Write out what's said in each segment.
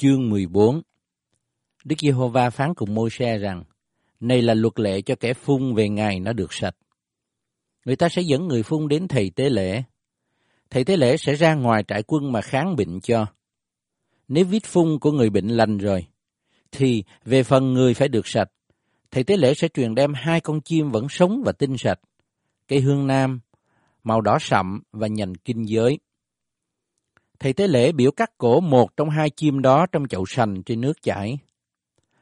Chương 14 Đức Giê-hô-va phán cùng Môi-se rằng, Này là luật lệ cho kẻ phun về ngày nó được sạch. Người ta sẽ dẫn người phun đến thầy tế lễ. Thầy tế lễ sẽ ra ngoài trại quân mà kháng bệnh cho. Nếu vết phun của người bệnh lành rồi, thì về phần người phải được sạch. Thầy tế lễ sẽ truyền đem hai con chim vẫn sống và tinh sạch, cây hương nam, màu đỏ sậm và nhành kinh giới. Thầy tế lễ biểu cắt cổ một trong hai chim đó trong chậu sành trên nước chảy.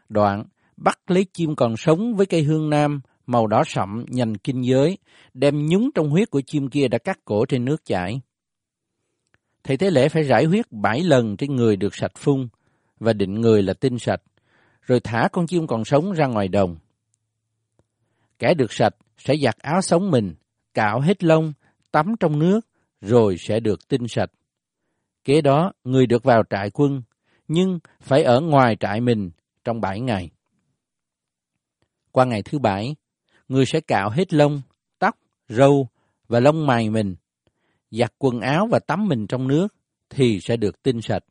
Đoạn, bắt lấy chim còn sống với cây hương nam, màu đỏ sậm, nhành kinh giới, đem nhúng trong huyết của chim kia đã cắt cổ trên nước chảy. Thầy tế lễ phải rải huyết bảy lần trên người được sạch phun và định người là tinh sạch, rồi thả con chim còn sống ra ngoài đồng. Kẻ được sạch sẽ giặt áo sống mình, cạo hết lông, tắm trong nước, rồi sẽ được tinh sạch. Kế đó, người được vào trại quân, nhưng phải ở ngoài trại mình trong bảy ngày. Qua ngày thứ bảy, người sẽ cạo hết lông, tóc, râu và lông mày mình, giặt quần áo và tắm mình trong nước, thì sẽ được tinh sạch.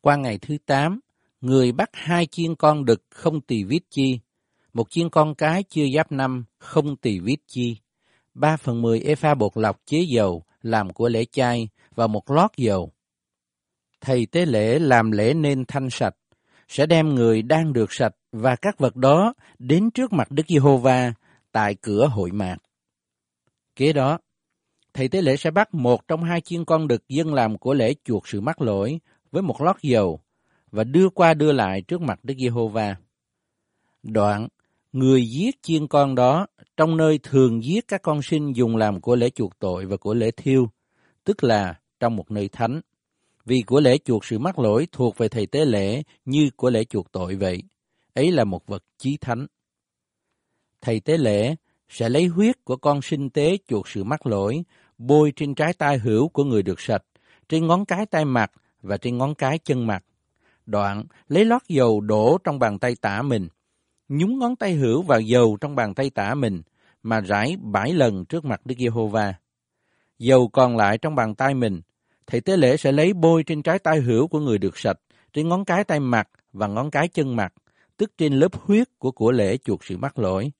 Qua ngày thứ tám, người bắt hai chiên con đực không tỳ vít chi, một chiên con cái chưa giáp năm không tỳ vít chi, ba phần mười epha bột lọc chế dầu làm của lễ chay và một lót dầu. Thầy tế lễ làm lễ nên thanh sạch, sẽ đem người đang được sạch và các vật đó đến trước mặt Đức Giê-hô-va tại cửa hội mạc. Kế đó, thầy tế lễ sẽ bắt một trong hai chiên con đực dân làm của lễ chuộc sự mắc lỗi với một lót dầu và đưa qua đưa lại trước mặt Đức Giê-hô-va. Đoạn, người giết chiên con đó trong nơi thường giết các con sinh dùng làm của lễ chuộc tội và của lễ thiêu, tức là trong một nơi thánh. Vì của lễ chuộc sự mắc lỗi thuộc về thầy tế lễ như của lễ chuộc tội vậy. Ấy là một vật chí thánh. Thầy tế lễ sẽ lấy huyết của con sinh tế chuộc sự mắc lỗi, bôi trên trái tay hữu của người được sạch, trên ngón cái tay mặt và trên ngón cái chân mặt. Đoạn, lấy lót dầu đổ trong bàn tay tả mình, nhúng ngón tay hữu vào dầu trong bàn tay tả mình, mà rải bảy lần trước mặt Đức Giê-hô-va. Dầu còn lại trong bàn tay mình, thầy tế lễ sẽ lấy bôi trên trái tay hữu của người được sạch, trên ngón cái tay mặt và ngón cái chân mặt, tức trên lớp huyết của của lễ chuộc sự mắc lỗi.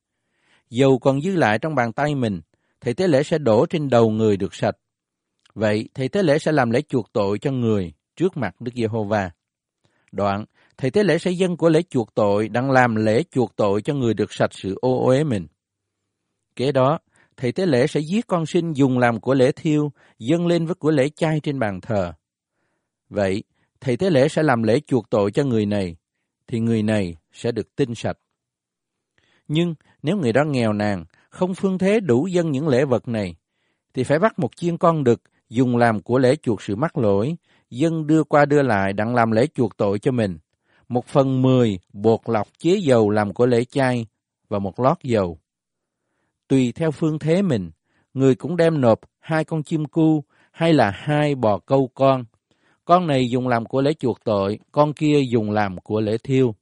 Dầu còn dư lại trong bàn tay mình, thầy tế lễ sẽ đổ trên đầu người được sạch. Vậy, thầy tế lễ sẽ làm lễ chuộc tội cho người trước mặt Đức Giê-hô-va. Đoạn, thầy tế lễ sẽ dâng của lễ chuộc tội đang làm lễ chuộc tội cho người được sạch sự ô uế mình. Kế đó, thầy tế lễ sẽ giết con sinh dùng làm của lễ thiêu, dâng lên với của lễ chay trên bàn thờ. Vậy, thầy tế lễ sẽ làm lễ chuộc tội cho người này, thì người này sẽ được tinh sạch. Nhưng nếu người đó nghèo nàn, không phương thế đủ dân những lễ vật này, thì phải bắt một chiên con đực dùng làm của lễ chuộc sự mắc lỗi, dân đưa qua đưa lại đặng làm lễ chuộc tội cho mình. Một phần mười bột lọc chế dầu làm của lễ chay và một lót dầu. Tùy theo phương thế mình, người cũng đem nộp hai con chim cu hay là hai bò câu con. Con này dùng làm của lễ chuộc tội, con kia dùng làm của lễ thiêu.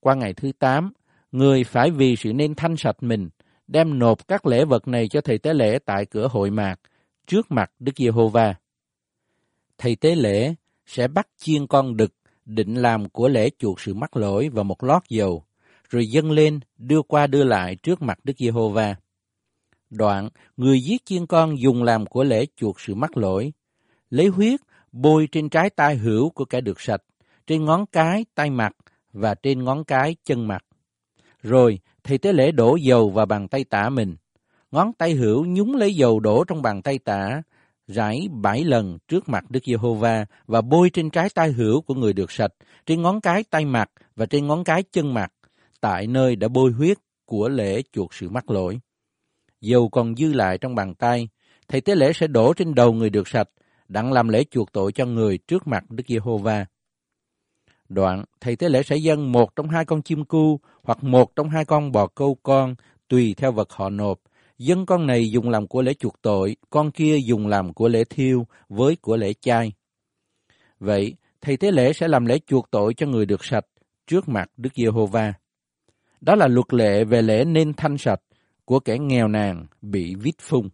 Qua ngày thứ tám, người phải vì sự nên thanh sạch mình, đem nộp các lễ vật này cho thầy tế lễ tại cửa hội mạc, trước mặt Đức Giê-hô-va. Thầy tế lễ sẽ bắt chiên con đực định làm của lễ chuộc sự mắc lỗi và một lót dầu, rồi dâng lên đưa qua đưa lại trước mặt Đức Giê-hô-va. Đoạn, người giết chiên con dùng làm của lễ chuộc sự mắc lỗi, lấy huyết bôi trên trái tay hữu của kẻ được sạch, trên ngón cái tay mặt và trên ngón cái chân mặt. Rồi, thầy tế lễ đổ dầu vào bàn tay tả mình. Ngón tay hữu nhúng lấy dầu đổ trong bàn tay tả, rải bảy lần trước mặt Đức Giê-hô-va và bôi trên trái tay hữu của người được sạch, trên ngón cái tay mặt và trên ngón cái chân mặt, tại nơi đã bôi huyết của lễ chuộc sự mắc lỗi. Dầu còn dư lại trong bàn tay, thầy tế lễ sẽ đổ trên đầu người được sạch, đặng làm lễ chuộc tội cho người trước mặt Đức Giê-hô-va. Đoạn, thầy tế lễ sẽ dâng một trong hai con chim cu hoặc một trong hai con bò câu con, tùy theo vật họ nộp. Dân con này dùng làm của lễ chuộc tội, con kia dùng làm của lễ thiêu với của lễ chay. Vậy, thầy tế lễ sẽ làm lễ chuộc tội cho người được sạch trước mặt Đức Giê-hô-va. Đó là luật lệ về lễ nên thanh sạch của kẻ nghèo nàn bị vít phung.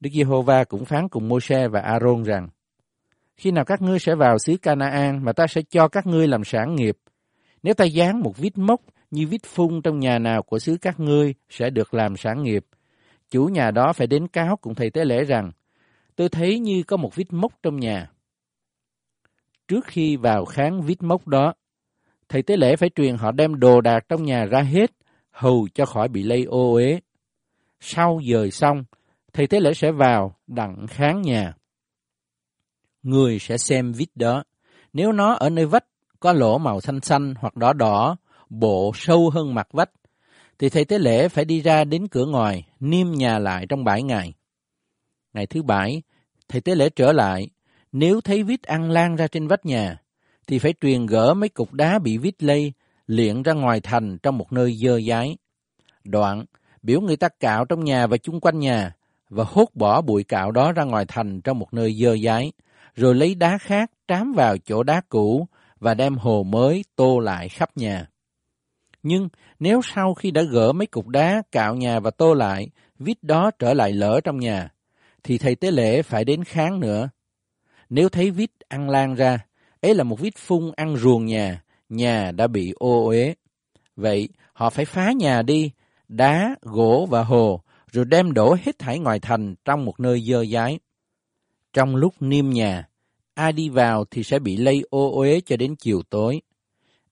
Đức Giê-hô-va cũng phán cùng Mô-se và A-rôn rằng, khi nào các ngươi sẽ vào xứ Canaan mà ta sẽ cho các ngươi làm sản nghiệp. Nếu ta dán một vít mốc như vít phun trong nhà nào của xứ các ngươi sẽ được làm sản nghiệp. Chủ nhà đó phải đến cáo cùng thầy tế lễ rằng, tôi thấy như có một vít mốc trong nhà. Trước khi vào kháng vít mốc đó, thầy tế lễ phải truyền họ đem đồ đạc trong nhà ra hết, hầu cho khỏi bị lây ô uế. Sau dời xong, thầy tế lễ sẽ vào đặng kháng nhà. Người sẽ xem vít đó. Nếu nó ở nơi vách có lỗ màu xanh xanh hoặc đỏ đỏ, bộ sâu hơn mặt vách, thì thầy tế lễ phải đi ra đến cửa ngoài, niêm nhà lại trong bảy ngày. Ngày thứ bảy, thầy tế lễ trở lại, nếu thấy vít ăn lan ra trên vách nhà, thì phải truyền gỡ mấy cục đá bị vít lây, liện ra ngoài thành trong một nơi dơ dái. Đoạn, biểu người ta cạo trong nhà và chung quanh nhà, và hốt bỏ bụi cạo đó ra ngoài thành trong một nơi dơ dái, rồi lấy đá khác trám vào chỗ đá cũ và đem hồ mới tô lại khắp nhà. Nhưng nếu sau khi đã gỡ mấy cục đá cạo nhà và tô lại, vít đó trở lại lỡ trong nhà, thì thầy tế lễ phải đến kháng nữa. Nếu thấy vít ăn lan ra, ấy là một vít phun ăn ruồng nhà, nhà đã bị ô uế. Vậy họ phải phá nhà đi, đá, gỗ và hồ, rồi đem đổ hết thải ngoài thành trong một nơi dơ dái. Trong lúc niêm nhà, ai đi vào thì sẽ bị lây ô uế cho đến chiều tối.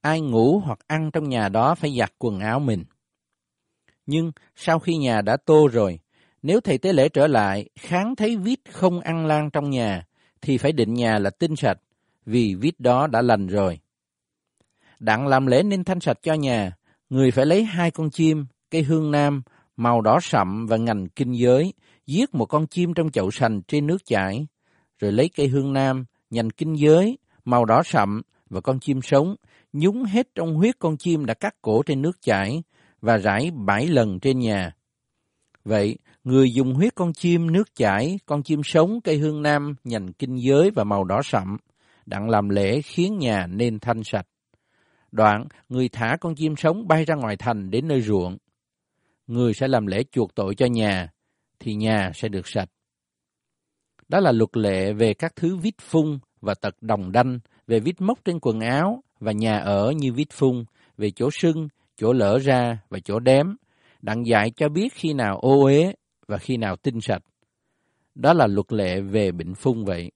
Ai ngủ hoặc ăn trong nhà đó phải giặt quần áo mình. Nhưng sau khi nhà đã tô rồi, nếu thầy tế lễ trở lại, kháng thấy vít không ăn lan trong nhà, thì phải định nhà là tinh sạch, vì vít đó đã lành rồi. Đặng làm lễ nên thanh sạch cho nhà, người phải lấy hai con chim, cây hương nam, màu đỏ sậm và ngành kinh giới, giết một con chim trong chậu sành trên nước chảy, rồi lấy cây hương nam, nhành kinh giới, màu đỏ sậm và con chim sống, nhúng hết trong huyết con chim đã cắt cổ trên nước chảy và rải bảy lần trên nhà. Vậy, người dùng huyết con chim nước chảy, con chim sống, cây hương nam, nhành kinh giới và màu đỏ sậm, đặng làm lễ khiến nhà nên thanh sạch. Đoạn, người thả con chim sống bay ra ngoài thành đến nơi ruộng. Người sẽ làm lễ chuộc tội cho nhà, thì nhà sẽ được sạch. Đó là luật lệ về các thứ vít phun và tật đồng đanh, về vít mốc trên quần áo và nhà ở như vít phun, về chỗ sưng, chỗ lỡ ra và chỗ đếm, đặng dạy cho biết khi nào ô uế và khi nào tinh sạch. Đó là luật lệ về bệnh phun vậy.